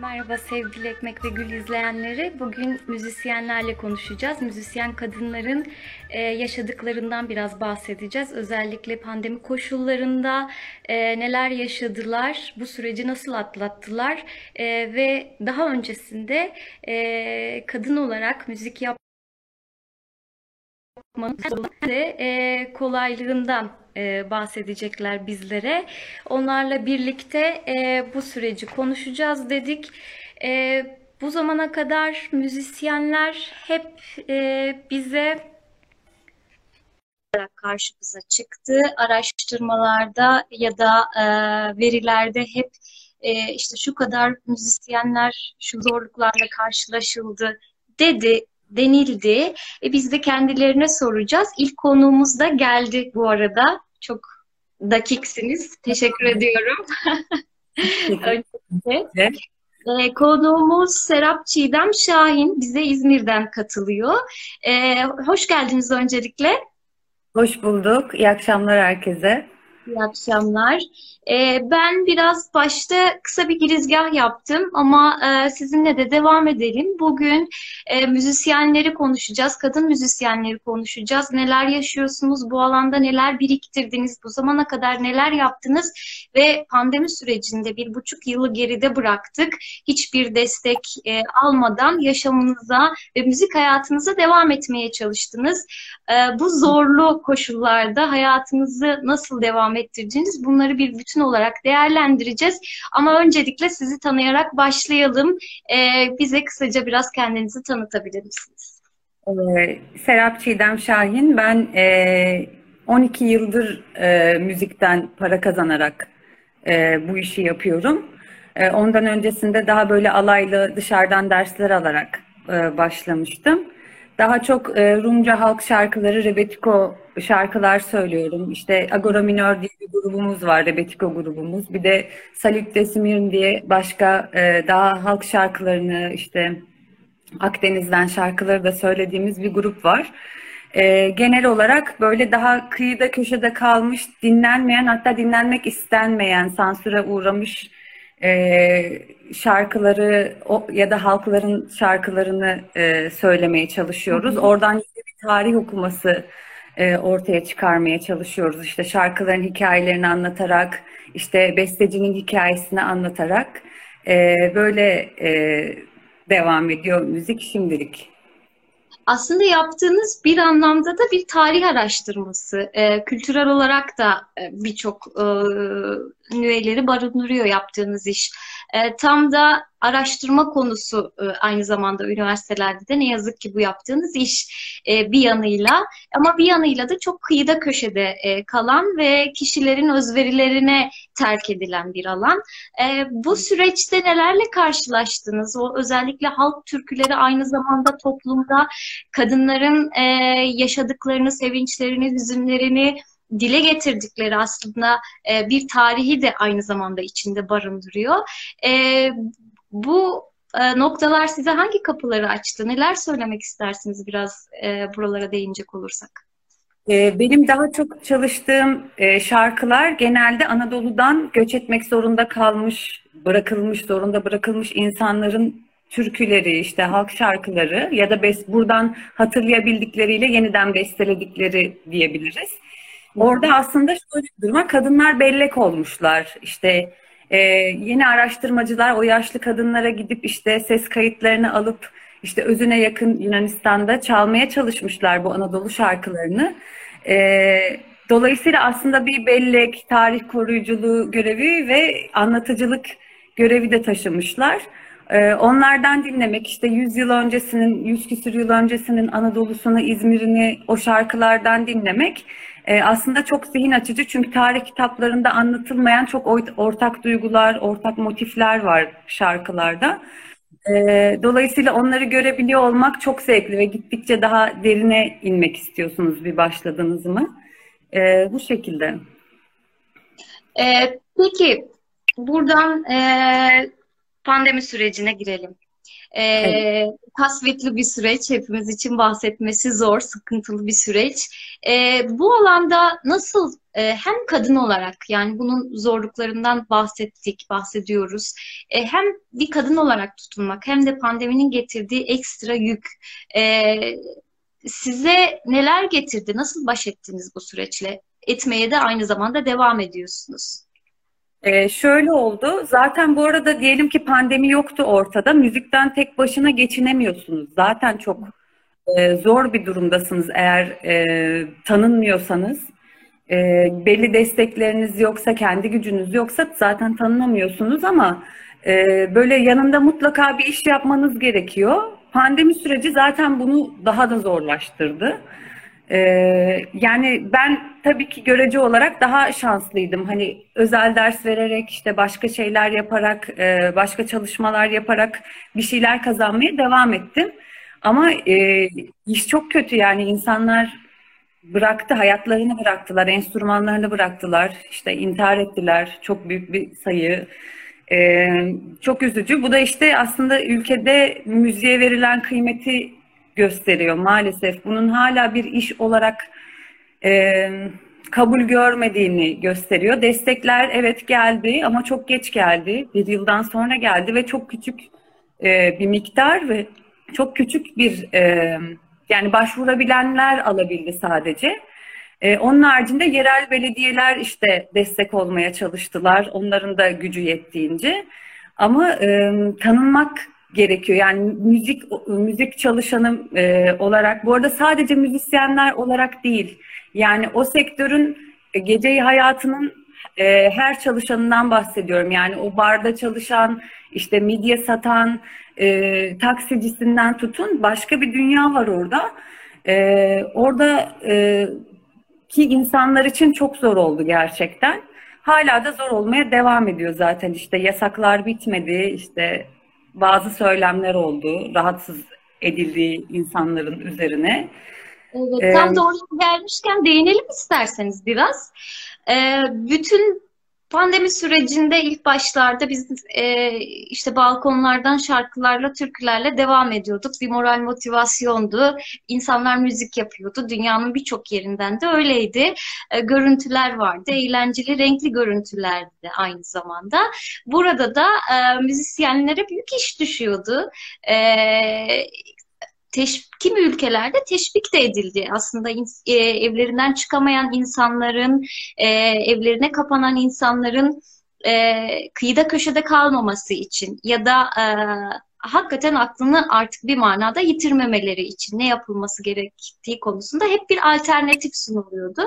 Merhaba sevgili Ekmek ve Gül izleyenleri. Bugün müzisyenlerle konuşacağız. Müzisyen kadınların e, yaşadıklarından biraz bahsedeceğiz. Özellikle pandemi koşullarında e, neler yaşadılar, bu süreci nasıl atlattılar e, ve daha öncesinde kadın olarak müzik yapmanın de kolaylığından e, bahsedecekler bizlere. Onlarla birlikte e, bu süreci konuşacağız dedik. E, bu zamana kadar müzisyenler hep bize karşımıza çıktı. Araştırmalarda ya da verilerde hep işte şu kadar müzisyenler şu zorluklarla karşılaşıldı dedi denildi. E, biz de kendilerine soracağız. İlk konuğumuz da geldi bu arada. Çok dakiksiniz. Teşekkür ediyorum. Öncelikle. E, konuğumuz Serap Çiğdem Şahin bize İzmir'den katılıyor. E, hoş geldiniz öncelikle. Hoş bulduk. İyi akşamlar herkese. İyi akşamlar. Ee, ben biraz başta kısa bir girizgah yaptım ama e, sizinle de devam edelim. Bugün e, müzisyenleri konuşacağız, kadın müzisyenleri konuşacağız. Neler yaşıyorsunuz, bu alanda neler biriktirdiniz, bu zamana kadar neler yaptınız ve pandemi sürecinde bir buçuk yılı geride bıraktık. Hiçbir destek e, almadan yaşamınıza ve müzik hayatınıza devam etmeye çalıştınız. bu zorlu koşullarda hayatınızı nasıl devam ettireceğiniz bunları bir bütün olarak değerlendireceğiz. Ama öncelikle sizi tanıyarak başlayalım. Ee, bize kısaca biraz kendinizi tanıtabilir misiniz? Ee, Serap Çiğdem Şahin. Ben e, 12 yıldır e, müzikten para kazanarak e, bu işi yapıyorum. E, ondan öncesinde daha böyle alaylı dışarıdan dersler alarak e, başlamıştım. Daha çok e, Rumca halk şarkıları, rebetiko şarkılar söylüyorum. İşte Agora Minor diye bir grubumuz var, rebetiko grubumuz. Bir de Salut Desimirn diye başka e, daha halk şarkılarını işte Akdeniz'den şarkıları da söylediğimiz bir grup var. E, genel olarak böyle daha kıyıda köşede kalmış, dinlenmeyen hatta dinlenmek istenmeyen, sansüre uğramış e, şarkıları o, ya da halkların şarkılarını e, söylemeye çalışıyoruz. Hı hı. Oradan bir tarih okuması e, ortaya çıkarmaya çalışıyoruz. İşte şarkıların hikayelerini anlatarak, işte bestecinin hikayesini anlatarak e, böyle e, devam ediyor müzik şimdilik. Aslında yaptığınız bir anlamda da bir tarih araştırması. E, kültürel olarak da e, birçok e, nüveleri barındırıyor yaptığınız iş. E, tam da araştırma konusu e, aynı zamanda üniversitelerde de ne yazık ki bu yaptığınız iş e, bir yanıyla ama bir yanıyla da çok kıyıda köşede e, kalan ve kişilerin özverilerine terk edilen bir alan. E, bu süreçte nelerle karşılaştınız? O özellikle halk türküleri aynı zamanda toplumda kadınların e, yaşadıklarını, sevinçlerini, hüzünlerini dile getirdikleri aslında e, bir tarihi de aynı zamanda içinde barındırıyor. E, bu e, noktalar size hangi kapıları açtı? Neler söylemek istersiniz biraz e, buralara değinecek olursak? E, benim daha çok çalıştığım e, şarkılar genelde Anadolu'dan göç etmek zorunda kalmış, bırakılmış, zorunda bırakılmış insanların türküleri, işte halk şarkıları ya da buradan hatırlayabildikleriyle yeniden besteledikleri diyebiliriz. Orada aslında şöyle bir durum var. Kadınlar bellek olmuşlar. İşte e, yeni araştırmacılar o yaşlı kadınlara gidip işte ses kayıtlarını alıp işte özüne yakın Yunanistan'da çalmaya çalışmışlar bu Anadolu şarkılarını. E, dolayısıyla aslında bir bellek, tarih koruyuculuğu görevi ve anlatıcılık görevi de taşımışlar. E, onlardan dinlemek işte 100 yıl öncesinin, 100 küsur yıl öncesinin Anadolu'sunu, İzmir'ini o şarkılardan dinlemek e, aslında çok zihin açıcı çünkü tarih kitaplarında anlatılmayan çok ortak duygular, ortak motifler var şarkılarda. E, dolayısıyla onları görebiliyor olmak çok zevkli ve gittikçe daha derine inmek istiyorsunuz bir başladınız mı? E, bu şekilde. E, peki buradan e, pandemi sürecine girelim. E, evet. Kasvetli bir süreç, hepimiz için bahsetmesi zor, sıkıntılı bir süreç. E, bu alanda nasıl e, hem kadın olarak yani bunun zorluklarından bahsettik, bahsediyoruz. E, hem bir kadın olarak tutunmak hem de pandeminin getirdiği ekstra yük e, size neler getirdi? Nasıl baş ettiniz bu süreçle? Etmeye de aynı zamanda devam ediyorsunuz. Ee, şöyle oldu. Zaten bu arada diyelim ki pandemi yoktu ortada. Müzikten tek başına geçinemiyorsunuz. Zaten çok e, zor bir durumdasınız eğer e, tanınmıyorsanız. E, belli destekleriniz yoksa, kendi gücünüz yoksa zaten tanınamıyorsunuz ama e, böyle yanında mutlaka bir iş yapmanız gerekiyor. Pandemi süreci zaten bunu daha da zorlaştırdı. Ee, yani ben tabii ki görece olarak daha şanslıydım. Hani özel ders vererek, işte başka şeyler yaparak, e, başka çalışmalar yaparak bir şeyler kazanmaya devam ettim. Ama e, iş çok kötü yani insanlar bıraktı, hayatlarını bıraktılar, enstrümanlarını bıraktılar, işte intihar ettiler. Çok büyük bir sayı. Ee, çok üzücü. Bu da işte aslında ülkede müziğe verilen kıymeti gösteriyor maalesef. Bunun hala bir iş olarak e, kabul görmediğini gösteriyor. Destekler evet geldi ama çok geç geldi. Bir yıldan sonra geldi ve çok küçük e, bir miktar ve çok küçük bir e, yani başvurabilenler alabildi sadece. E, onun haricinde yerel belediyeler işte destek olmaya çalıştılar. Onların da gücü yettiğince. Ama e, tanınmak gerekiyor. Yani müzik müzik çalışanı e, olarak bu arada sadece müzisyenler olarak değil. Yani o sektörün e, gece hayatının e, her çalışanından bahsediyorum. Yani o barda çalışan, işte midye satan, e, taksicisinden tutun başka bir dünya var orada. E, orada e, ki insanlar için çok zor oldu gerçekten. Hala da zor olmaya devam ediyor zaten işte yasaklar bitmedi işte bazı söylemler oldu rahatsız edildiği insanların üzerine. Evet, tam ee, doğru gelmişken değinelim isterseniz biraz. Ee, bütün Pandemi sürecinde ilk başlarda biz e, işte balkonlardan şarkılarla, türkülerle devam ediyorduk. Bir moral motivasyondu. İnsanlar müzik yapıyordu. Dünyanın birçok yerinden de öyleydi. E, görüntüler vardı. Eğlenceli, renkli görüntülerdi aynı zamanda. Burada da e, müzisyenlere büyük iş düşüyordu. E, teş, kimi ülkelerde teşvik de edildi. Aslında e, evlerinden çıkamayan insanların, e, evlerine kapanan insanların e, kıyıda köşede kalmaması için ya da e, hakikaten aklını artık bir manada yitirmemeleri için ne yapılması gerektiği konusunda hep bir alternatif sunuluyordu.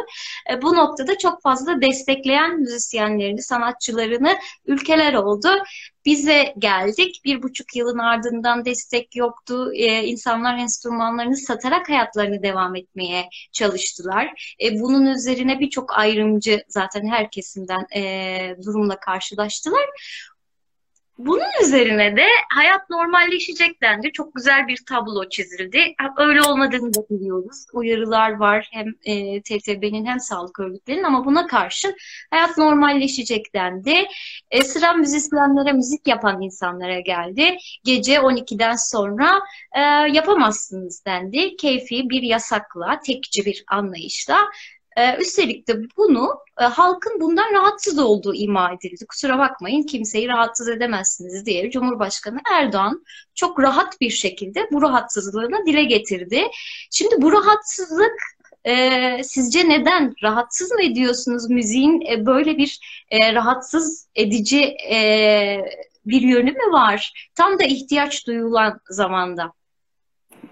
E, bu noktada çok fazla destekleyen müzisyenlerini, sanatçılarını ülkeler oldu. Bize geldik. Bir buçuk yılın ardından destek yoktu. Ee, insanlar enstrümanlarını satarak hayatlarını devam etmeye çalıştılar. Ee, bunun üzerine birçok ayrımcı zaten her kesimden e, durumla karşılaştılar. Bunun üzerine de hayat normalleşecek dendi. Çok güzel bir tablo çizildi. Öyle olmadığını da biliyoruz. Uyarılar var hem e, TTB'nin hem sağlık örgütlerinin ama buna karşı hayat normalleşecek dendi. E, sıra müzisyenlere, müzik yapan insanlara geldi. Gece 12'den sonra e, yapamazsınız dendi. Keyfi bir yasakla, tekçi bir anlayışla ee, üstelik de bunu e, halkın bundan rahatsız olduğu ima edildi. Kusura bakmayın kimseyi rahatsız edemezsiniz diye Cumhurbaşkanı Erdoğan çok rahat bir şekilde bu rahatsızlığını dile getirdi. Şimdi bu rahatsızlık e, sizce neden? Rahatsız mı ediyorsunuz müziğin e, böyle bir rahatsız edici bir yönü mü var? Tam da ihtiyaç duyulan zamanda.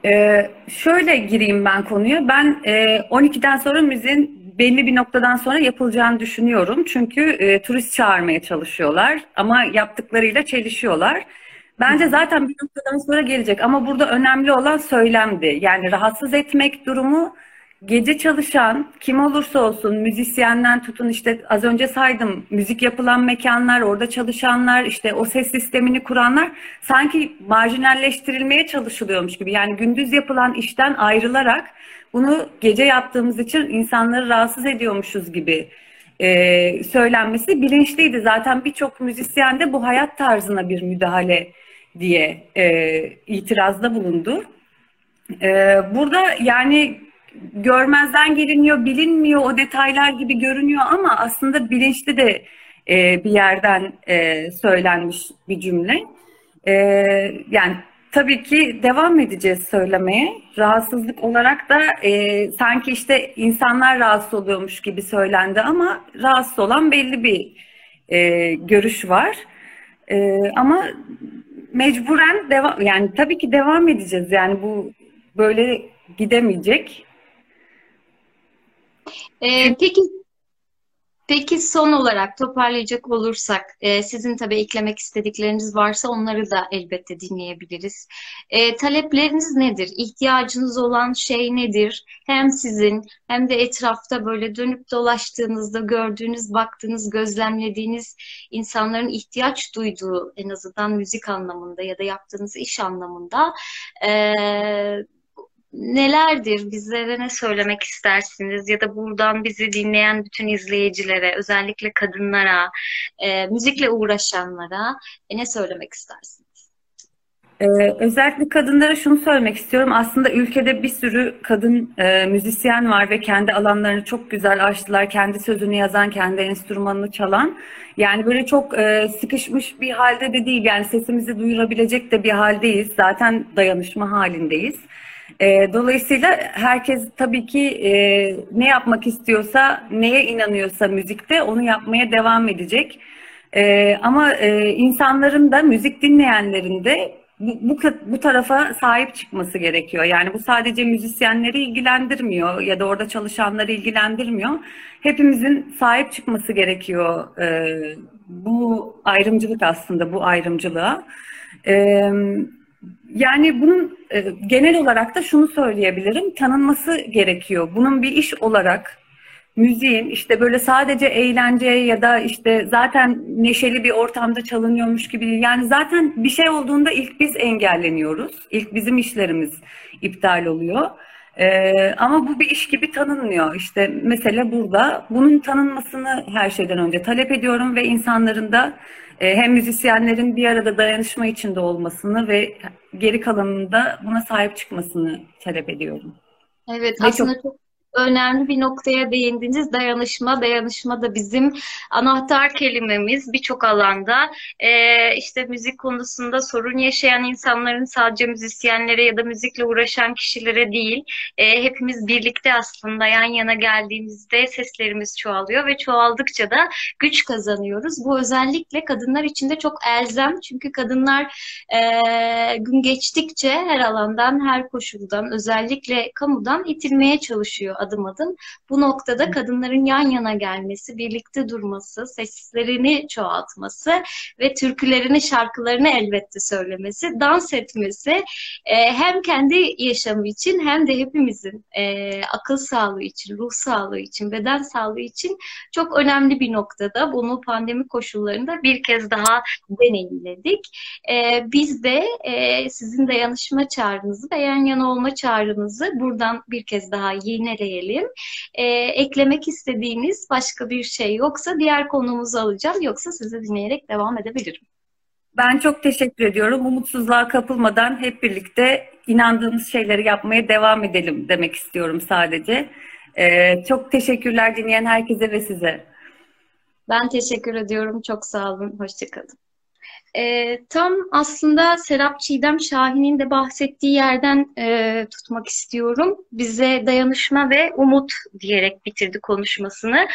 Ee, şöyle gireyim ben konuya. Ben e, 12'den sonra müziğin belli bir noktadan sonra yapılacağını düşünüyorum. Çünkü e, turist çağırmaya çalışıyorlar ama yaptıklarıyla çelişiyorlar. Bence zaten bir noktadan sonra gelecek ama burada önemli olan söylemdi. Yani rahatsız etmek durumu gece çalışan kim olursa olsun müzisyenden tutun işte az önce saydım müzik yapılan mekanlar orada çalışanlar işte o ses sistemini kuranlar sanki marjinalleştirilmeye çalışılıyormuş gibi yani gündüz yapılan işten ayrılarak bunu gece yaptığımız için insanları rahatsız ediyormuşuz gibi e, söylenmesi bilinçliydi zaten birçok müzisyen de bu hayat tarzına bir müdahale diye e, itirazda bulundu. E, burada yani görmezden geliniyor, bilinmiyor, o detaylar gibi görünüyor ama aslında bilinçli de e, bir yerden e, söylenmiş bir cümle. E, yani tabii ki devam edeceğiz söylemeye. Rahatsızlık olarak da e, sanki işte insanlar rahatsız oluyormuş gibi söylendi ama rahatsız olan belli bir e, görüş var. E, ama mecburen devam yani tabii ki devam edeceğiz. Yani bu böyle gidemeyecek. Ee, peki Peki son olarak toparlayacak olursak, e, sizin tabii eklemek istedikleriniz varsa onları da elbette dinleyebiliriz. E, talepleriniz nedir? İhtiyacınız olan şey nedir? Hem sizin hem de etrafta böyle dönüp dolaştığınızda gördüğünüz, baktığınız, gözlemlediğiniz insanların ihtiyaç duyduğu en azından müzik anlamında ya da yaptığınız iş anlamında e, nelerdir? Bizlere ne söylemek istersiniz? Ya da buradan bizi dinleyen bütün izleyicilere, özellikle kadınlara, e, müzikle uğraşanlara e, ne söylemek istersiniz? Ee, özellikle kadınlara şunu söylemek istiyorum. Aslında ülkede bir sürü kadın e, müzisyen var ve kendi alanlarını çok güzel açtılar. Kendi sözünü yazan, kendi enstrümanını çalan. Yani böyle çok e, sıkışmış bir halde de değil. Yani sesimizi duyurabilecek de bir haldeyiz. Zaten dayanışma halindeyiz. E, dolayısıyla herkes tabii ki e, ne yapmak istiyorsa, neye inanıyorsa müzikte onu yapmaya devam edecek. E, ama e, insanların da müzik dinleyenlerin de bu, bu, bu tarafa sahip çıkması gerekiyor. Yani bu sadece müzisyenleri ilgilendirmiyor ya da orada çalışanları ilgilendirmiyor. Hepimizin sahip çıkması gerekiyor e, bu ayrımcılık aslında bu ayrımcılığa. Evet. Yani bunun e, genel olarak da şunu söyleyebilirim, tanınması gerekiyor. Bunun bir iş olarak müziğin işte böyle sadece eğlence ya da işte zaten neşeli bir ortamda çalınıyormuş gibi değil. Yani zaten bir şey olduğunda ilk biz engelleniyoruz. İlk bizim işlerimiz iptal oluyor. Ee, ama bu bir iş gibi tanınmıyor. İşte mesele burada. Bunun tanınmasını her şeyden önce talep ediyorum ve insanların da e, hem müzisyenlerin bir arada dayanışma içinde olmasını ve geri kalanında buna sahip çıkmasını talep ediyorum. Evet, ve aslında çok, çok önemli bir noktaya değindiniz. Dayanışma, dayanışma da bizim anahtar kelimemiz birçok alanda. Ee, işte müzik konusunda sorun yaşayan insanların sadece müzisyenlere ya da müzikle uğraşan kişilere değil, e, hepimiz birlikte aslında yan yana geldiğimizde seslerimiz çoğalıyor ve çoğaldıkça da güç kazanıyoruz. Bu özellikle kadınlar için de çok elzem çünkü kadınlar e, gün geçtikçe her alandan, her koşuldan, özellikle kamudan itilmeye çalışıyor adım adım. Bu noktada kadınların yan yana gelmesi, birlikte durması, seslerini çoğaltması ve türkülerini, şarkılarını elbette söylemesi, dans etmesi e, hem kendi yaşamı için hem de hepimizin e, akıl sağlığı için, ruh sağlığı için, beden sağlığı için çok önemli bir noktada. Bunu pandemi koşullarında bir kez daha deneyimledik. E, biz de e, sizin dayanışma çağrınızı ve yan yana olma çağrınızı buradan bir kez daha yineleyelim. E, eklemek istediğiniz başka bir şey yoksa diğer konumuzu alacağım. Yoksa sizi dinleyerek devam edebilirim. Ben çok teşekkür ediyorum. Umutsuzluğa kapılmadan hep birlikte inandığımız şeyleri yapmaya devam edelim demek istiyorum sadece. Ee, çok teşekkürler dinleyen herkese ve size. Ben teşekkür ediyorum. Çok sağ olun. Hoşçakalın. E, tam aslında Serap Çiğdem Şahin'in de bahsettiği yerden e, tutmak istiyorum. Bize dayanışma ve umut diyerek bitirdi konuşmasını.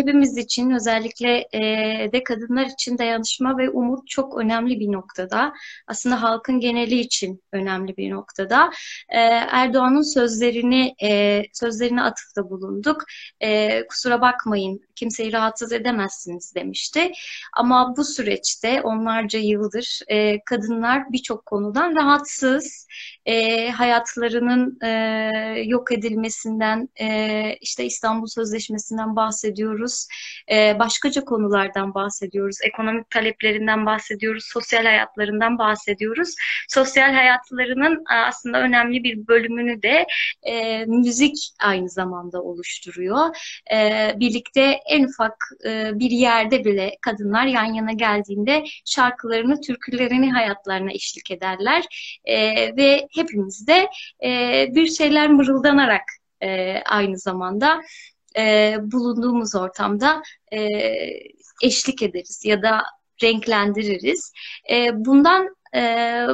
Hepimiz için özellikle e, de kadınlar için dayanışma ve umut çok önemli bir noktada. Aslında halkın geneli için önemli bir noktada. E, Erdoğan'ın sözlerini e, sözlerine atıfta bulunduk. E, kusura bakmayın kimseyi rahatsız edemezsiniz demişti. Ama bu süreçte onlarca yıldır e, kadınlar birçok konudan rahatsız. E, hayatlarının e, yok edilmesinden, e, işte İstanbul Sözleşmesi'nden bahsediyoruz, e, başkaca konulardan bahsediyoruz, ekonomik taleplerinden bahsediyoruz, sosyal hayatlarından bahsediyoruz. Sosyal hayatlarının aslında önemli bir bölümünü de e, müzik aynı zamanda oluşturuyor. E, birlikte en ufak e, bir yerde bile kadınlar yan yana geldiğinde şarkılarını, türkülerini hayatlarına eşlik ederler e, ve hepimiz de e, bir şeyler mırıldanarak e, aynı zamanda e, bulunduğumuz ortamda e, eşlik ederiz ya da renklendiririz. E, bundan e,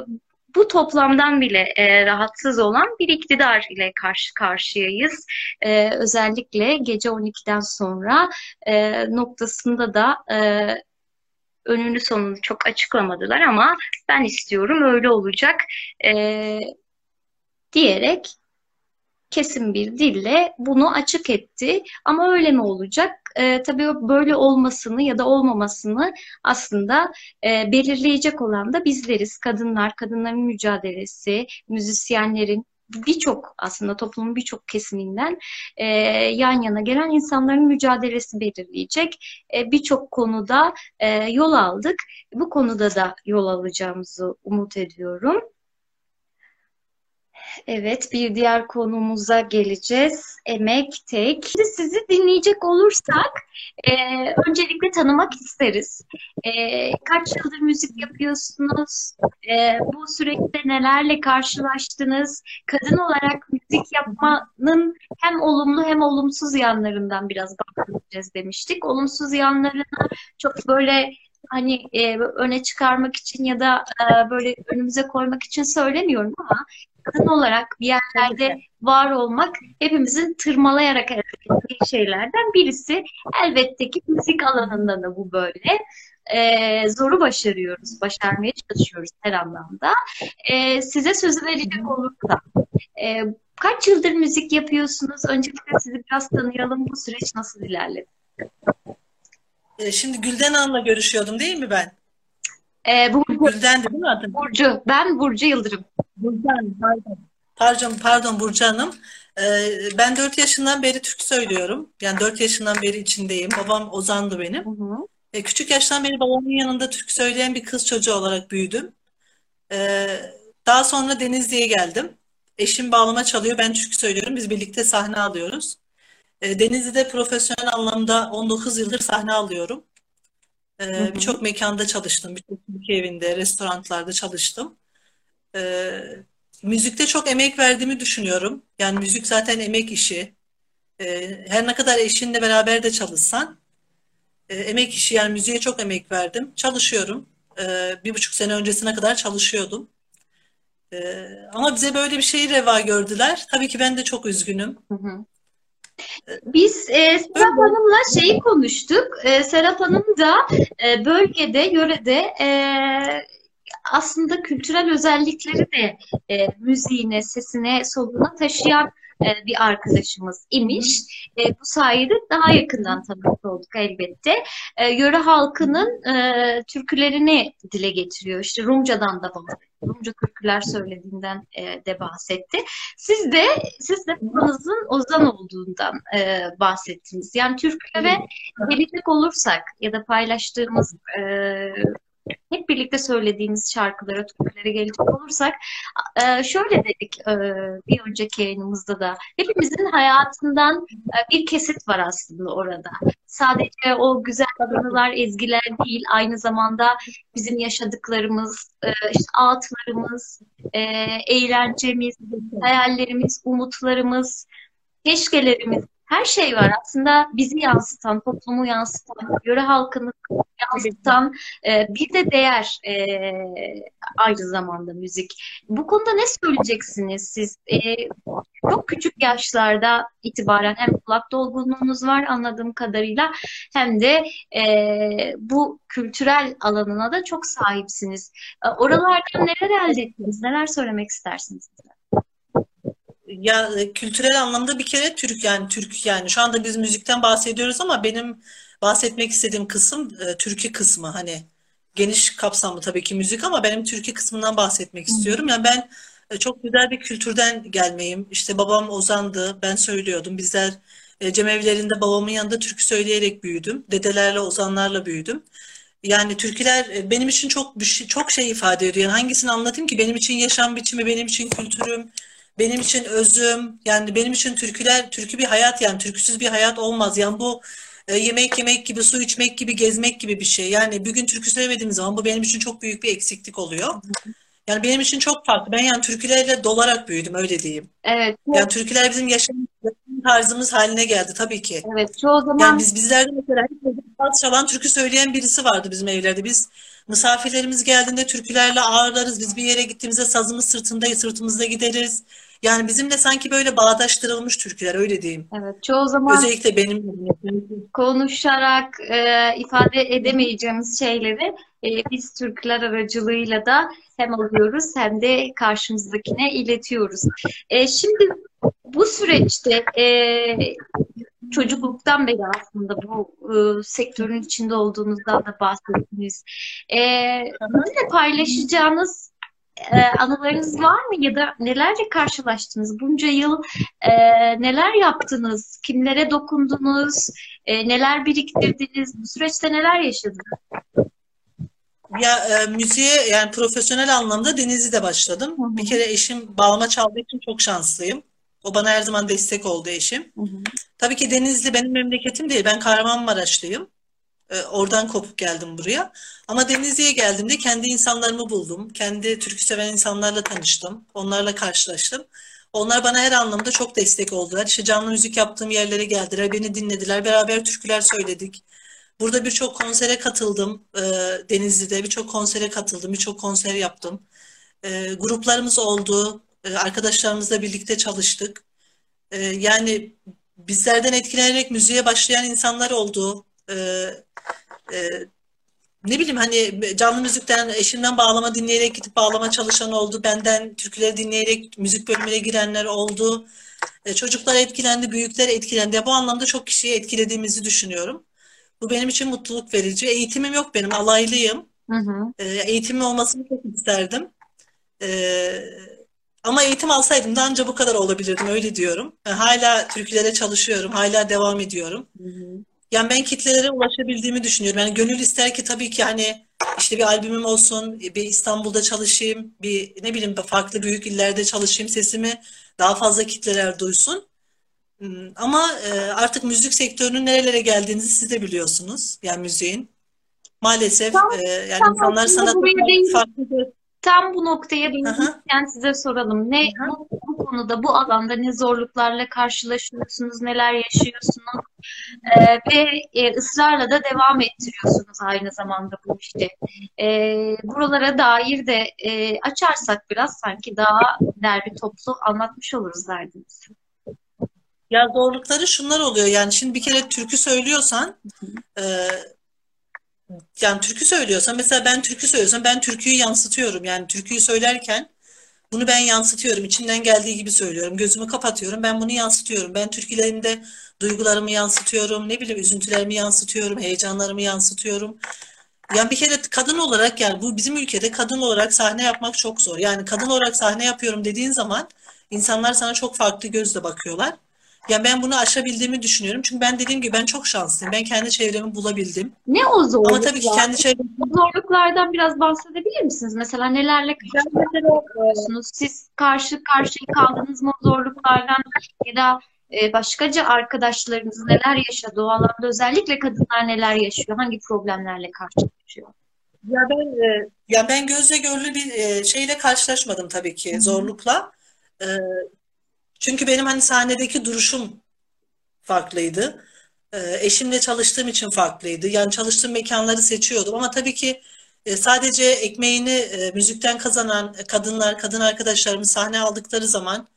bu toplamdan bile e, rahatsız olan bir iktidar ile karşı karşıyayız. E, özellikle gece 12'den sonra e, noktasında da e, önünü sonunu çok açıklamadılar ama ben istiyorum öyle olacak e, diyerek kesin bir dille bunu açık etti. Ama öyle mi olacak? E, tabii böyle olmasını ya da olmamasını aslında e, belirleyecek olan da bizleriz. Kadınlar, kadınların mücadelesi, müzisyenlerin, birçok aslında toplumun birçok kesiminden e, yan yana gelen insanların mücadelesi belirleyecek. E, birçok konuda e, yol aldık. Bu konuda da yol alacağımızı umut ediyorum. Evet, bir diğer konumuza geleceğiz. Emek tek. Şimdi sizi dinleyecek olursak, e, öncelikle tanımak isteriz. E, kaç yıldır müzik yapıyorsunuz? E, bu süreçte nelerle karşılaştınız? Kadın olarak müzik yapmanın hem olumlu hem olumsuz yanlarından biraz bahsedeceğiz demiştik. Olumsuz yanlarını çok böyle hani e, öne çıkarmak için ya da e, böyle önümüze koymak için söylemiyorum ama kadın olarak bir yerlerde var olmak hepimizin tırmalayarak elde ettiği şeylerden birisi. Elbette ki müzik alanında da bu böyle. Ee, zoru başarıyoruz, başarmaya çalışıyoruz her anlamda. Ee, size sözü verecek olursam, e, kaç yıldır müzik yapıyorsunuz? Öncelikle sizi biraz tanıyalım. Bu süreç nasıl ilerledi? E, şimdi Gülden Hanım'la görüşüyordum değil mi ben? Ee, Burcu. Gülden değil mi adın? Burcu. Ben Burcu Yıldırım. Burcan, pardon. Pardon, pardon Burcu Hanım. Ee, ben 4 yaşından beri Türk söylüyorum. Yani 4 yaşından beri içindeyim. Babam Ozan'dı benim. Hı hı. Ee, küçük yaştan beri babamın yanında Türk söyleyen bir kız çocuğu olarak büyüdüm. Ee, daha sonra Denizli'ye geldim. Eşim bağlama çalıyor, ben Türk söylüyorum. Biz birlikte sahne alıyoruz. Ee, Denizli'de profesyonel anlamda 19 yıldır sahne alıyorum. Ee, birçok mekanda çalıştım. Birçok Türkiye evinde, restoranlarda çalıştım. Ee, müzikte çok emek verdiğimi düşünüyorum. Yani müzik zaten emek işi. Ee, her ne kadar eşinle beraber de çalışsan e, emek işi yani müziğe çok emek verdim. Çalışıyorum. Ee, bir buçuk sene öncesine kadar çalışıyordum. Ee, ama bize böyle bir şeyi reva gördüler. Tabii ki ben de çok üzgünüm. Hı hı. Biz e, Serap Hanım'la şeyi konuştuk. E, Serap Hanım da e, bölgede, yörede e, aslında kültürel özellikleri de e, müziğine, sesine, soluna taşıyan e, bir arkadaşımız imiş. E, bu sayede daha yakından tanımış olduk elbette. E, yöre halkının e, türkülerini dile getiriyor. İşte Rumca'dan da bahsediyor. Rumca türküler söylediğinden e, de bahsetti. Siz de siz de babanızın Ozan olduğundan e, bahsettiniz. Yani türkülere gelecek olursak ya da paylaştığımız e, hep birlikte söylediğimiz şarkılara, türkülere gelecek olursak e, şöyle dedik e, bir önceki yayınımızda da hepimizin hayatından e, bir kesit var aslında orada. Sadece o güzel anılar, ezgiler değil, aynı zamanda bizim yaşadıklarımız, işte ağıtlarımız, eğlencemiz, hayallerimiz, umutlarımız, keşkelerimiz, her şey var. Aslında bizi yansıtan, toplumu yansıtan, yöre halkını yansıtan e, bir de değer e, aynı zamanda müzik. Bu konuda ne söyleyeceksiniz siz? E, çok küçük yaşlarda itibaren hem kulak dolgunluğunuz var anladığım kadarıyla hem de e, bu kültürel alanına da çok sahipsiniz. E, oralardan neler elde ettiniz? Neler söylemek istersiniz? Ya kültürel anlamda bir kere Türk yani Türk yani şu anda biz müzikten bahsediyoruz ama benim bahsetmek istediğim kısım e, türkü kısmı hani geniş kapsamlı tabii ki müzik ama benim türkü kısmından bahsetmek istiyorum. Yani ben e, çok güzel bir kültürden gelmeyim. İşte babam ozandı, ben söylüyordum. Bizler e, cemevlerinde babamın yanında türkü söyleyerek büyüdüm. Dedelerle, ozanlarla büyüdüm. Yani türküler e, benim için çok şey, çok şey ifade ediyor. Yani hangisini anlatayım ki? Benim için yaşam biçimi, benim için kültürüm, benim için özüm. Yani benim için türküler, türkü bir hayat yani türküsüz bir hayat olmaz. Yani bu e, yemek yemek gibi, su içmek gibi, gezmek gibi bir şey. Yani bugün türkü söylemediğim zaman bu benim için çok büyük bir eksiklik oluyor. Yani benim için çok farklı. Ben yani türkülerle dolarak büyüdüm öyle diyeyim. Evet. Yani türküler bizim yaşam, tarzımız haline geldi tabii ki. Evet. Çoğu zaman Yani biz bizlerde mesela saz çalan türkü söyleyen birisi vardı bizim evlerde. Biz misafirlerimiz geldiğinde türkülerle ağırlarız. Biz bir yere gittiğimizde sazımız sırtında, sırtımızda gideriz. Yani bizimle sanki böyle bağdaştırılmış türküler öyle diyeyim. evet çoğu zaman Özellikle benim konuşarak e, ifade edemeyeceğimiz şeyleri e, biz Türkler aracılığıyla da hem alıyoruz hem de karşımızdakine iletiyoruz. E, şimdi bu süreçte e, çocukluktan beri aslında bu e, sektörün içinde olduğunuzdan da bahsettiniz. E, bizimle paylaşacağınız e, anılarınız var mı ya da nelerle karşılaştınız? Bunca yıl e, neler yaptınız? Kimlere dokundunuz? E, neler biriktirdiniz? Bu süreçte neler yaşadınız? Ya e, müziğe yani profesyonel anlamda Denizli'de başladım. Hı hı. Bir kere eşim bağlama çaldığı için çok şanslıyım. O bana her zaman destek oldu eşim. Hı hı. Tabii ki Denizli benim memleketim değil. Ben Kahramanmaraşlıyım. E, oradan kopup geldim buraya. Ama Denizli'ye geldiğimde kendi insanlarımı buldum. Kendi türkü seven insanlarla tanıştım. Onlarla karşılaştım. Onlar bana her anlamda çok destek oldular. İşte canlı müzik yaptığım yerlere geldiler, beni dinlediler. Beraber türküler söyledik. Burada birçok konsere katıldım. E, Denizli'de birçok konsere katıldım. Birçok konser yaptım. E, gruplarımız oldu. E, arkadaşlarımızla birlikte çalıştık. Yani bizlerden etkilenerek müziğe başlayan insanlar oldu. E, e, ne bileyim hani canlı müzikten eşimden bağlama dinleyerek gidip bağlama çalışan oldu. Benden türküleri dinleyerek müzik bölümüne girenler oldu. E, çocuklar etkilendi, büyükler etkilendi. Bu anlamda çok kişiyi etkilediğimizi düşünüyorum. Bu benim için mutluluk verici. Eğitimim yok benim, alaylıyım. Hı hı. E, eğitimim olmasını çok isterdim. E, ama eğitim alsaydım da anca bu kadar olabilirdim, öyle diyorum. Ben hala türkülere çalışıyorum, hala devam ediyorum. Hı hı. Yani ben kitlelere ulaşabildiğimi düşünüyorum. Yani gönül ister ki tabii ki hani işte bir albümüm olsun, bir İstanbul'da çalışayım, bir ne bileyim farklı büyük illerde çalışayım, sesimi daha fazla kitleler duysun. Hmm, Ama e, artık müzik sektörünün nerelere geldiğinizi siz de biliyorsunuz. Yani müziğin. Maalesef Tam, e, yani tam insanlar değil, farklı tam bu noktaya Aha. değinirken size soralım. Ne bu, bu konuda, bu alanda ne zorluklarla karşılaşıyorsunuz, neler yaşıyorsunuz Ee, ve e, ısrarla da devam ettiriyorsunuz aynı zamanda bu işi. Ee, buralara dair de e, açarsak biraz sanki daha derli toplu anlatmış oluruz derdimizi. Ya zorlukları şunlar oluyor yani şimdi bir kere türkü söylüyorsan e, yani türkü söylüyorsan mesela ben türkü söylüyorsam ben türküyü yansıtıyorum yani türküyü söylerken bunu ben yansıtıyorum içimden geldiği gibi söylüyorum. Gözümü kapatıyorum ben bunu yansıtıyorum. Ben türkülerimde duygularımı yansıtıyorum ne bileyim üzüntülerimi yansıtıyorum heyecanlarımı yansıtıyorum. Yani bir kere kadın olarak yani bu bizim ülkede kadın olarak sahne yapmak çok zor. Yani kadın olarak sahne yapıyorum dediğin zaman insanlar sana çok farklı gözle bakıyorlar. Ya ben bunu aşabildiğimi düşünüyorum. Çünkü ben dediğim gibi ben çok şanslıyım. Ben kendi çevremi bulabildim. Ne o Ama tabii ki zorluklar? kendi çevremi Bu zorluklardan biraz bahsedebilir misiniz? Mesela nelerle karşılaşıyorsunuz? Siz karşı karşıya kaldınız mı o zorluklardan ya da e, başkaca arkadaşlarınız neler yaşadı o alanda? Özellikle kadınlar neler yaşıyor? Hangi problemlerle karşılaşıyor? ya ben e, ya ben gözle görülür bir e, şeyle karşılaşmadım tabii ki zorlukla. E, çünkü benim hani sahnedeki duruşum farklıydı. E, eşimle çalıştığım için farklıydı. Yani çalıştığım mekanları seçiyordum ama tabii ki e, sadece ekmeğini e, müzikten kazanan kadınlar, kadın arkadaşlarımız sahne aldıkları zaman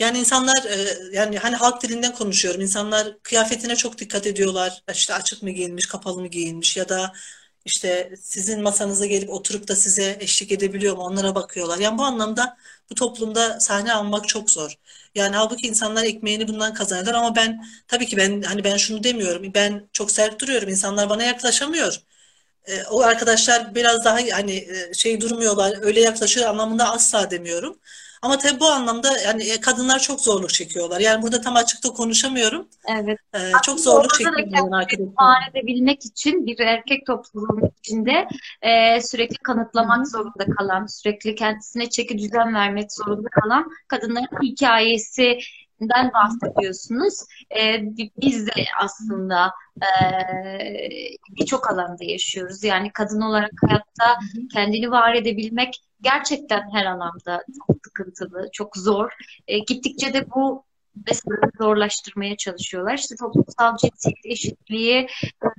Yani insanlar e, yani hani halk dilinden konuşuyorum. İnsanlar kıyafetine çok dikkat ediyorlar. İşte açık mı giyinmiş, kapalı mı giyinmiş ya da işte sizin masanıza gelip oturup da size eşlik edebiliyor mu? Onlara bakıyorlar. Yani bu anlamda bu toplumda sahne almak çok zor. Yani halbuki insanlar ekmeğini bundan kazanıyorlar ama ben tabii ki ben hani ben şunu demiyorum. Ben çok sert duruyorum. İnsanlar bana yaklaşamıyor. E, o arkadaşlar biraz daha hani e, şey durmuyorlar, öyle yaklaşıyor anlamında asla demiyorum. Ama tabii bu anlamda yani e, kadınlar çok zorluk çekiyorlar. Yani burada tam açıkta konuşamıyorum. Evet. Ee, çok zorluk çekiyorlar arkadaşlar. edebilmek için bir erkek toplumunun içinde e, sürekli kanıtlamak Hı. zorunda kalan, sürekli kendisine çeki düzen vermek zorunda kalan kadınların hikayesi den bahsediyorsunuz. E, biz de aslında e, birçok alanda yaşıyoruz. Yani kadın olarak hayatta kendini var edebilmek gerçekten her alanda çok sıkıntılı, çok zor. E, gittikçe de bu meseleyi zorlaştırmaya çalışıyorlar. İşte toplumsal cinsiyet eşitliği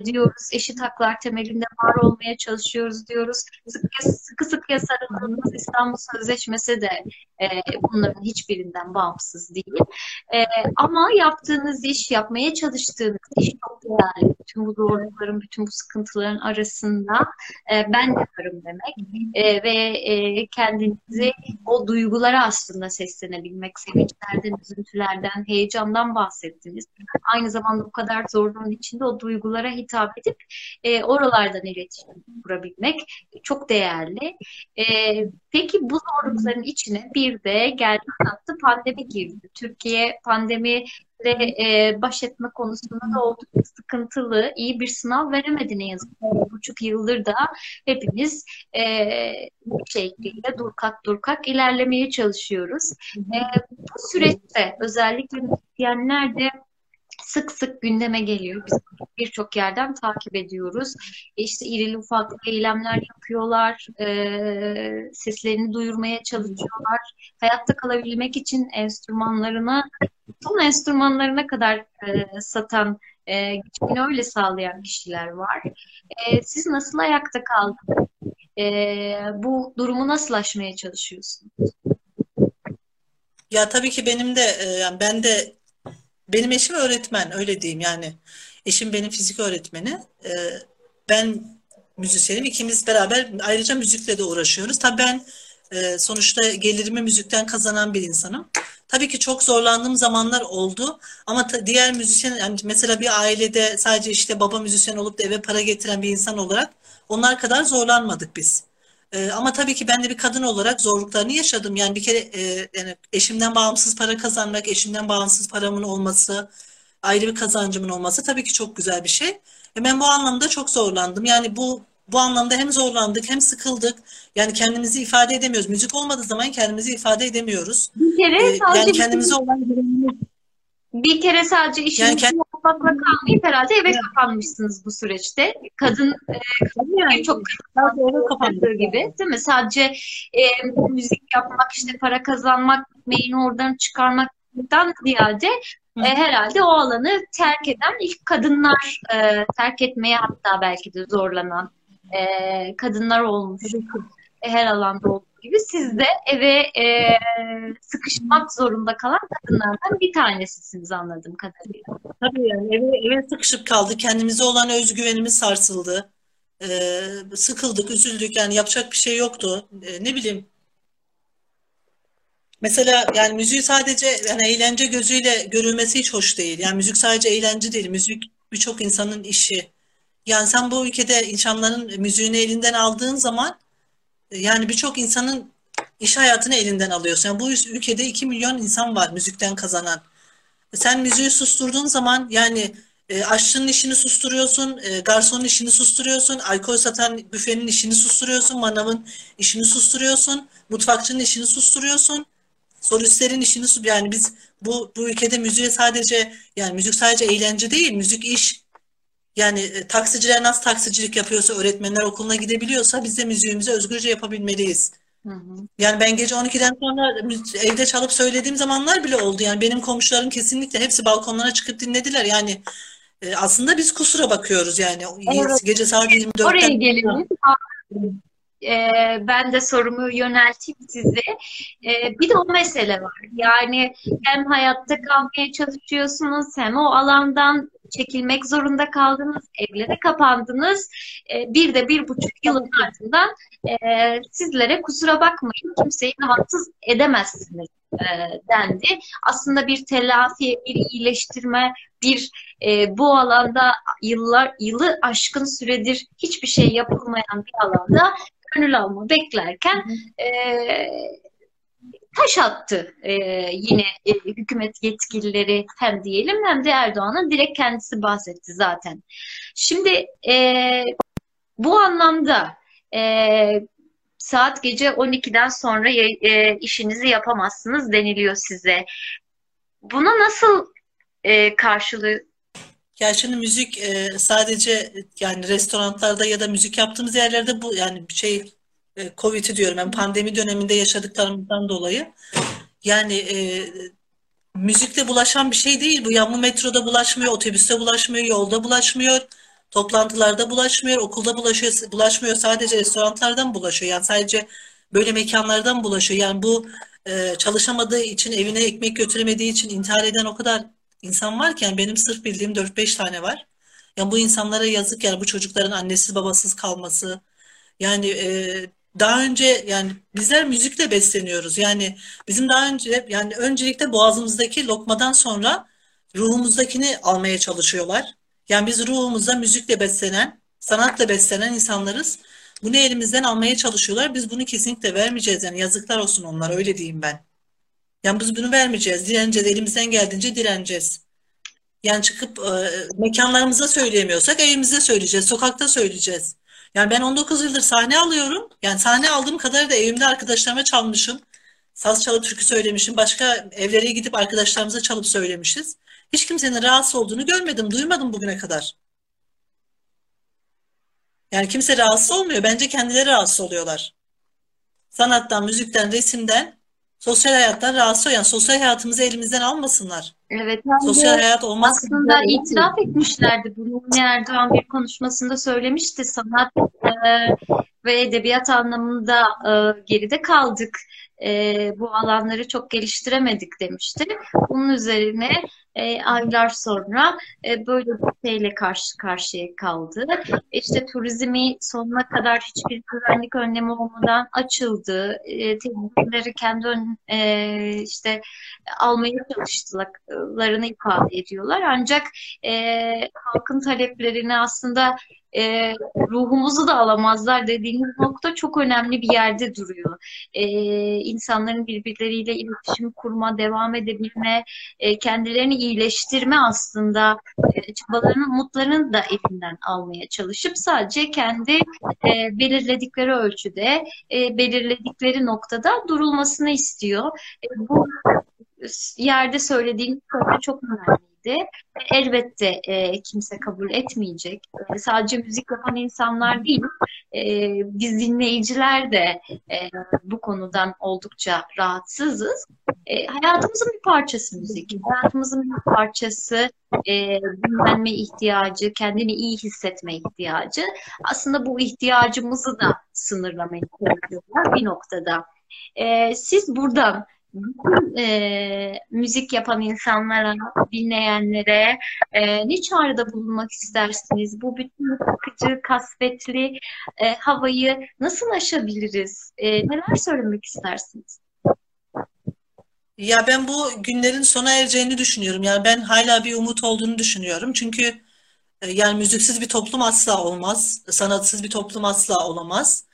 diyoruz, eşit haklar temelinde var olmaya çalışıyoruz diyoruz. Sıkı sıkı, sıkı sarıldığımız İstanbul Sözleşmesi de e, bunların hiçbirinden bağımsız değil. E, ama yaptığınız iş, yapmaya çalıştığınız iş çok değerli. Bütün bu zorlukların, bütün bu sıkıntıların arasında e, ben de varım demek e, ve e, kendinizi o duygulara aslında seslenebilmek, sevinçlerden, üzüntülerden, heyecandan bahsettiniz. Aynı zamanda bu kadar zorluğun içinde o duygulara hitap edip e, oralardan iletişim kurabilmek çok değerli. E, peki bu zorlukların içine bir de geldi attı pandemi girdi. Türkiye pandemi ve e, baş etme konusunda da oldukça sıkıntılı, iyi bir sınav veremedi ne yazık ki. Bir buçuk yıldır da hepimiz e, bu şekilde durkak durkak ilerlemeye çalışıyoruz. E, bu süreçte özellikle müzisyenler de sık sık gündeme geliyor. Biz birçok yerden takip ediyoruz. E işte irili ufaklı eylemler yapıyorlar. E, seslerini duyurmaya çalışıyorlar. Hayatta kalabilmek için enstrümanlarına son enstrümanlarına kadar e, satan e, geçimini öyle sağlayan kişiler var. E, siz nasıl ayakta kaldınız? E, bu durumu nasıl aşmaya çalışıyorsunuz? Ya tabii ki benim de yani ben de benim eşim öğretmen öyle diyeyim yani. Eşim benim fizik öğretmeni. Ee, ben müzisyenim. İkimiz beraber ayrıca müzikle de uğraşıyoruz. Tabii ben e, sonuçta gelirimi müzikten kazanan bir insanım. Tabii ki çok zorlandığım zamanlar oldu ama diğer müzisyen yani mesela bir ailede sadece işte baba müzisyen olup da eve para getiren bir insan olarak onlar kadar zorlanmadık biz. E, ama tabii ki ben de bir kadın olarak zorluklarını yaşadım. Yani bir kere e, yani eşimden bağımsız para kazanmak, eşimden bağımsız paramın olması, ayrı bir kazancımın olması tabii ki çok güzel bir şey. E, ben bu anlamda çok zorlandım. Yani bu bu anlamda hem zorlandık hem sıkıldık. Yani kendimizi ifade edemiyoruz. Müzik olmadığı zaman kendimizi ifade edemiyoruz. Bir kere ee, yani kendimize olan bir kere sadece işinizi yani kendi... yapmakla kalmayıp herhalde eve evet. kapanmışsınız bu süreçte. Kadın e, yani. çok kapandığı gibi değil mi? Sadece e, müzik yapmak, işte para kazanmak, meyini oradan çıkarmaktan ziyade e, herhalde o alanı terk eden ilk kadınlar e, terk etmeye hatta belki de zorlanan e, kadınlar olmuş. E, her alanda olduğu gibi siz de eve e, sıkışmak zorunda kalan kadınlardan bir tanesisiniz anladığım kadarıyla. Tabii yani eve, eve sıkışıp kaldık. Kendimize olan özgüvenimiz sarsıldı. E, sıkıldık, üzüldük. Yani yapacak bir şey yoktu. E, ne bileyim. Mesela yani müziği sadece yani eğlence gözüyle görülmesi hiç hoş değil. Yani müzik sadece eğlence değil. Müzik birçok insanın işi. Yani sen bu ülkede insanların müziğini elinden aldığın zaman yani birçok insanın iş hayatını elinden alıyorsun. Yani bu ülkede 2 milyon insan var müzikten kazanan. Sen müziği susturduğun zaman yani e, aşçının işini susturuyorsun, e, garsonun işini susturuyorsun, alkol satan büfenin işini susturuyorsun, manavın işini susturuyorsun, mutfakçının işini susturuyorsun, solistlerin işini. Yani biz bu bu ülkede müziğe sadece yani müzik sadece eğlence değil, müzik iş. Yani e, taksiciler nasıl taksicilik yapıyorsa, öğretmenler okuluna gidebiliyorsa biz de müziğimizi özgürce yapabilmeliyiz. Hı hı. Yani ben gece 12'den sonra evde çalıp söylediğim zamanlar bile oldu. Yani benim komşularım kesinlikle hepsi balkonlara çıkıp dinlediler. Yani e, aslında biz kusura bakıyoruz yani. Evet. Gece saat 24'ten. Oraya gelelim. E, ben de sorumu yönelteyim size. E, bir de o mesele var. Yani hem hayatta kalmaya çalışıyorsunuz hem o alandan çekilmek zorunda kaldınız, evlere kapandınız. E, bir de bir buçuk yılın ardından e, sizlere kusura bakmayın kimseyi rahatsız edemezsiniz e, dendi. Aslında bir telafi, bir iyileştirme, bir e, bu alanda yıllar yılı aşkın süredir hiçbir şey yapılmayan bir alanda gönül alma beklerken e, taş attı e, yine e, hükümet yetkilileri hem diyelim hem de Erdoğan'ın direkt kendisi bahsetti zaten. Şimdi e, bu anlamda e, saat gece 12'den sonra e, işinizi yapamazsınız deniliyor size. Buna nasıl e, karşılığı ya şimdi müzik e, sadece yani restoranlarda ya da müzik yaptığımız yerlerde bu yani şey e, Covid'i diyorum yani pandemi döneminde yaşadıklarımızdan dolayı yani e, müzikle bulaşan bir şey değil bu. Yani bu metroda bulaşmıyor, otobüste bulaşmıyor, yolda bulaşmıyor, toplantılarda bulaşmıyor, okulda bulaşıyor, bulaşmıyor. Sadece restoranlardan bulaşıyor. Yani sadece böyle mekanlardan bulaşıyor. Yani bu e, çalışamadığı için, evine ekmek götüremediği için intihar eden o kadar insan varken benim sırf bildiğim 4-5 tane var. Yani bu insanlara yazık yani bu çocukların annesiz babasız kalması. Yani e, daha önce yani bizler müzikle besleniyoruz. Yani bizim daha önce yani öncelikle boğazımızdaki lokmadan sonra ruhumuzdakini almaya çalışıyorlar. Yani biz ruhumuzda müzikle beslenen, sanatla beslenen insanlarız. Bunu elimizden almaya çalışıyorlar. Biz bunu kesinlikle vermeyeceğiz. Yani yazıklar olsun onlara öyle diyeyim ben. Yani biz bunu vermeyeceğiz. Direneceğiz. Elimizden geldiğince direneceğiz. Yani çıkıp e, mekanlarımıza söyleyemiyorsak evimizde söyleyeceğiz. Sokakta söyleyeceğiz. Yani ben 19 yıldır sahne alıyorum. Yani sahne aldığım kadar da evimde arkadaşlarıma çalmışım. Saz çalıp türkü söylemişim. Başka evlere gidip arkadaşlarımıza çalıp söylemişiz. Hiç kimsenin rahatsız olduğunu görmedim, duymadım bugüne kadar. Yani kimse rahatsız olmuyor. Bence kendileri rahatsız oluyorlar. Sanattan, müzikten, resimden, sosyal hayattan rahatsız. Yani sosyal hayatımızı elimizden almasınlar. Evet, sosyal hayat olmaz. Aslında itiraf etmişlerdi. Bunu Erdoğan bir konuşmasında söylemişti. Sanat e, ve edebiyat anlamında e, geride kaldık. E, bu alanları çok geliştiremedik demişti. Bunun üzerine e, aylar sonra e, böyle bir şeyle karşı karşıya kaldı. İşte turizmi sonuna kadar hiçbir güvenlik önlemi olmadan açıldı. E, tedbirleri kendi ön, e, işte almaya çalıştıklarını ifade ediyorlar. Ancak e, halkın taleplerini aslında e, ruhumuzu da alamazlar dediğiniz nokta çok önemli bir yerde duruyor. E, insanların birbirleriyle iletişim kurma, devam edebilme, e, kendilerini iyileştirme aslında e, çabalarının, umutlarını da elinden almaya çalışıp sadece kendi e, belirledikleri ölçüde, e, belirledikleri noktada durulmasını istiyor. E, bu yerde söylediğim çok önemliydi. Elbette e, kimse kabul etmeyecek. E, sadece müzik yapan insanlar değil, e, biz dinleyiciler de e, bu konudan oldukça rahatsızız. E, hayatımızın bir parçası müzik. Hayatımızın bir parçası e, dinlenme ihtiyacı, kendini iyi hissetme ihtiyacı. Aslında bu ihtiyacımızı da sınırlamaya çalışıyorlar bir noktada. E, siz burada e, müzik yapan insanlara, dinleyenlere e, ne çağrıda bulunmak istersiniz? Bu bütün sıkıcı, kasvetli e, havayı nasıl aşabiliriz? E, neler söylemek istersiniz? Ya ben bu günlerin sona ereceğini düşünüyorum. Yani ben hala bir umut olduğunu düşünüyorum. Çünkü yani müziksiz bir toplum asla olmaz. Sanatsız bir toplum asla olamaz.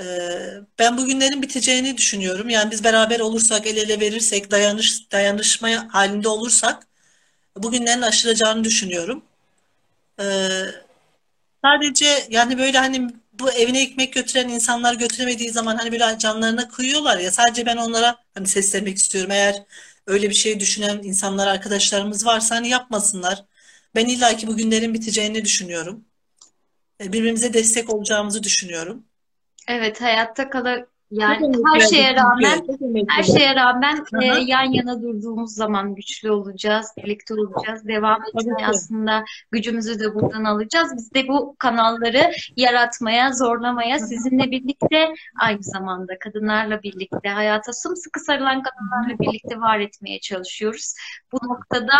Ee, ben bugünlerin biteceğini düşünüyorum. Yani biz beraber olursak, el ele verirsek, dayanış, dayanışma halinde olursak bugünlerin aşılacağını düşünüyorum. Ee, sadece yani böyle hani bu evine ekmek götüren insanlar götüremediği zaman hani böyle canlarına kıyıyorlar ya sadece ben onlara hani seslenmek istiyorum. Eğer öyle bir şey düşünen insanlar, arkadaşlarımız varsa hani yapmasınlar. Ben illaki bugünlerin biteceğini düşünüyorum. Ee, birbirimize destek olacağımızı düşünüyorum. Evet hayatta kala yani her şeye rağmen her şeye rağmen e, yan yana durduğumuz zaman güçlü olacağız, birlikte olacağız, devam etmeye aslında gücümüzü de buradan alacağız. Biz de bu kanalları yaratmaya, zorlamaya, sizinle birlikte aynı zamanda kadınlarla birlikte hayata sımsıkı sarılan kadınlarla birlikte var etmeye çalışıyoruz. Bu noktada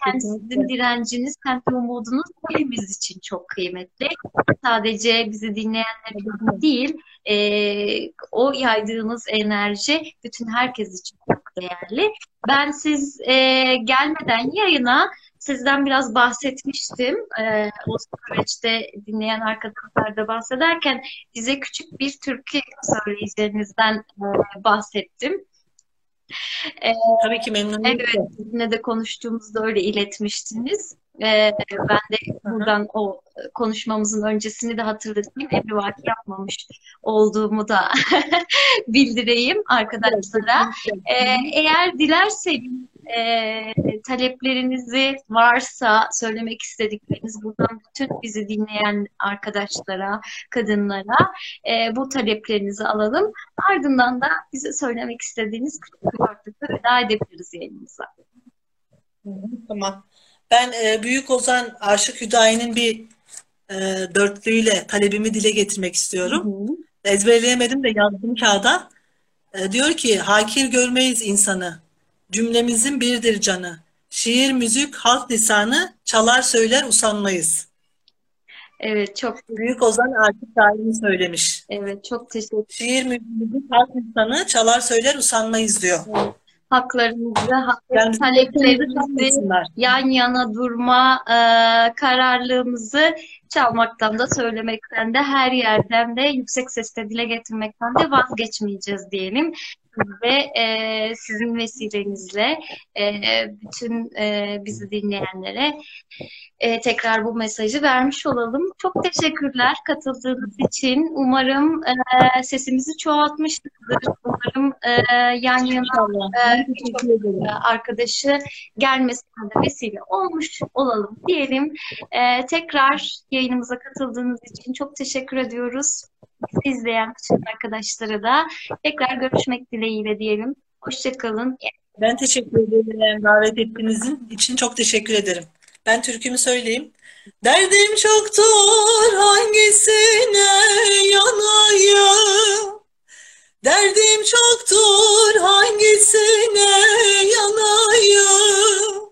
hem sizin direnciniz hem de umudunuz hepimiz için çok kıymetli. Sadece bizi dinleyenler değil, e, o yaydığınız enerji bütün herkes için çok değerli. Ben siz e, gelmeden yayına sizden biraz bahsetmiştim. E, o süreçte dinleyen arkadaşlar da bahsederken bize küçük bir türkü söyleyeceğinizden e, bahsettim. Ee, Tabii ki memnuniyetle. evet, sizinle de konuştuğumuzda öyle iletmiştiniz. Ee, ben de buradan o konuşmamızın öncesini de hatırlatayım. Emrivaki yapmamış olduğumu da bildireyim arkadaşlara. Ee, eğer dilerseniz e, taleplerinizi varsa söylemek istedikleriniz buradan bütün bizi dinleyen arkadaşlara, kadınlara e, bu taleplerinizi alalım. Ardından da bize söylemek istediğiniz küçük bir veda edebiliriz yayınımıza. Tamam. Ben e, Büyük Ozan Aşık Hüdayi'nin bir e, dörtlüğüyle talebimi dile getirmek istiyorum. Ezberleyemedim de yazdım kağıda. E, diyor ki, hakir görmeyiz insanı. Cümlemizin birdir canı. Şiir, müzik, halk lisanı, çalar söyler usanmayız. Evet çok Büyük Ozan Aşık Hüdayi'ni söylemiş. evet çok teşekkür Şiir, müzik, halk lisanı, çalar söyler usanmayız diyor. Haklarınızı, bizim taleplerinizi yan yana durma e, kararlılığımızı çalmaktan da söylemekten de her yerden de yüksek sesle dile getirmekten de vazgeçmeyeceğiz diyelim. Ve e, sizin vesilenizle e, bütün e, bizi dinleyenlere e, tekrar bu mesajı vermiş olalım. Çok teşekkürler katıldığınız için. Umarım e, sesimizi çoğaltmışızdır. Umarım e, yan yana e, e, arkadaşı gelmesine de vesile olmuş olalım diyelim. E, tekrar yayınımıza katıldığınız için çok teşekkür ediyoruz. Bizi izleyen bütün arkadaşlara da tekrar görüşmek dileğiyle diyelim. Hoşçakalın. Ben teşekkür ederim davet ettiğinizin için çok teşekkür ederim. Ben türkümü söyleyeyim. Derdim çoktur hangisine yanayım? Derdim çoktur hangisine yanayım?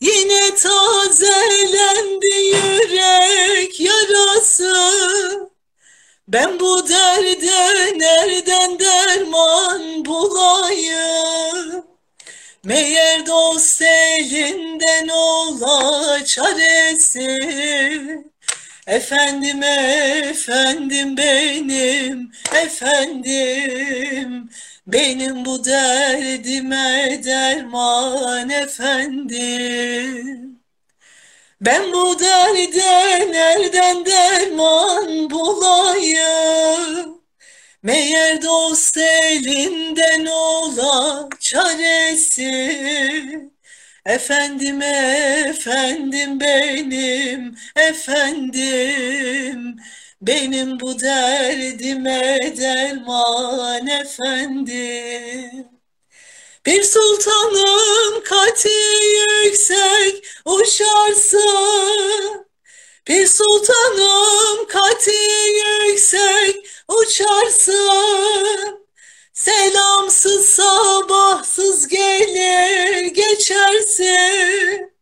Yine tazelendi yürek yarası. Ben bu derde nereden derman bulayım? Meğer dost elinden ola çaresi. Efendim efendim benim efendim benim bu derdime derman efendim. Ben bu derde nereden derman bulayım? Meğer dost elinden ola çaresi. Efendim efendim benim efendim benim bu derdime derman efendim. Bir sultanım kati yüksek uçarsın. Bir sultanım kati yüksek uçarsın. Selamsız sabahsız gelir geçersin.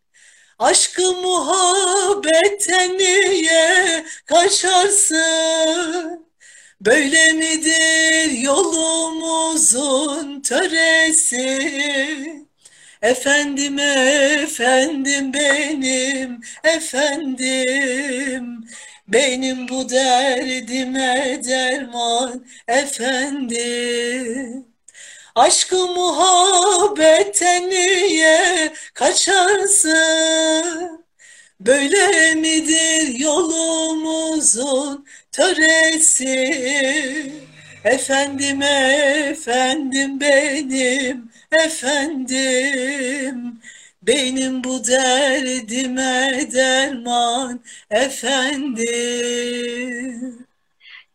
Aşkı muhabbetten niye kaçarsın? Böyle midir yolumuzun töresi? Efendim efendim benim efendim benim bu derdime derman efendim. Aşkı muhabbetten niye kaçarsın? Böyle midir yolumuzun töresi? Efendim efendim benim efendim benim bu derdime derman efendim.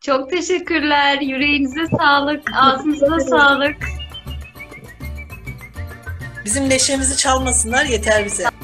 Çok teşekkürler. Yüreğinize sağlık, ağzınıza sağlık. Bizim neşemizi çalmasınlar yeter bize.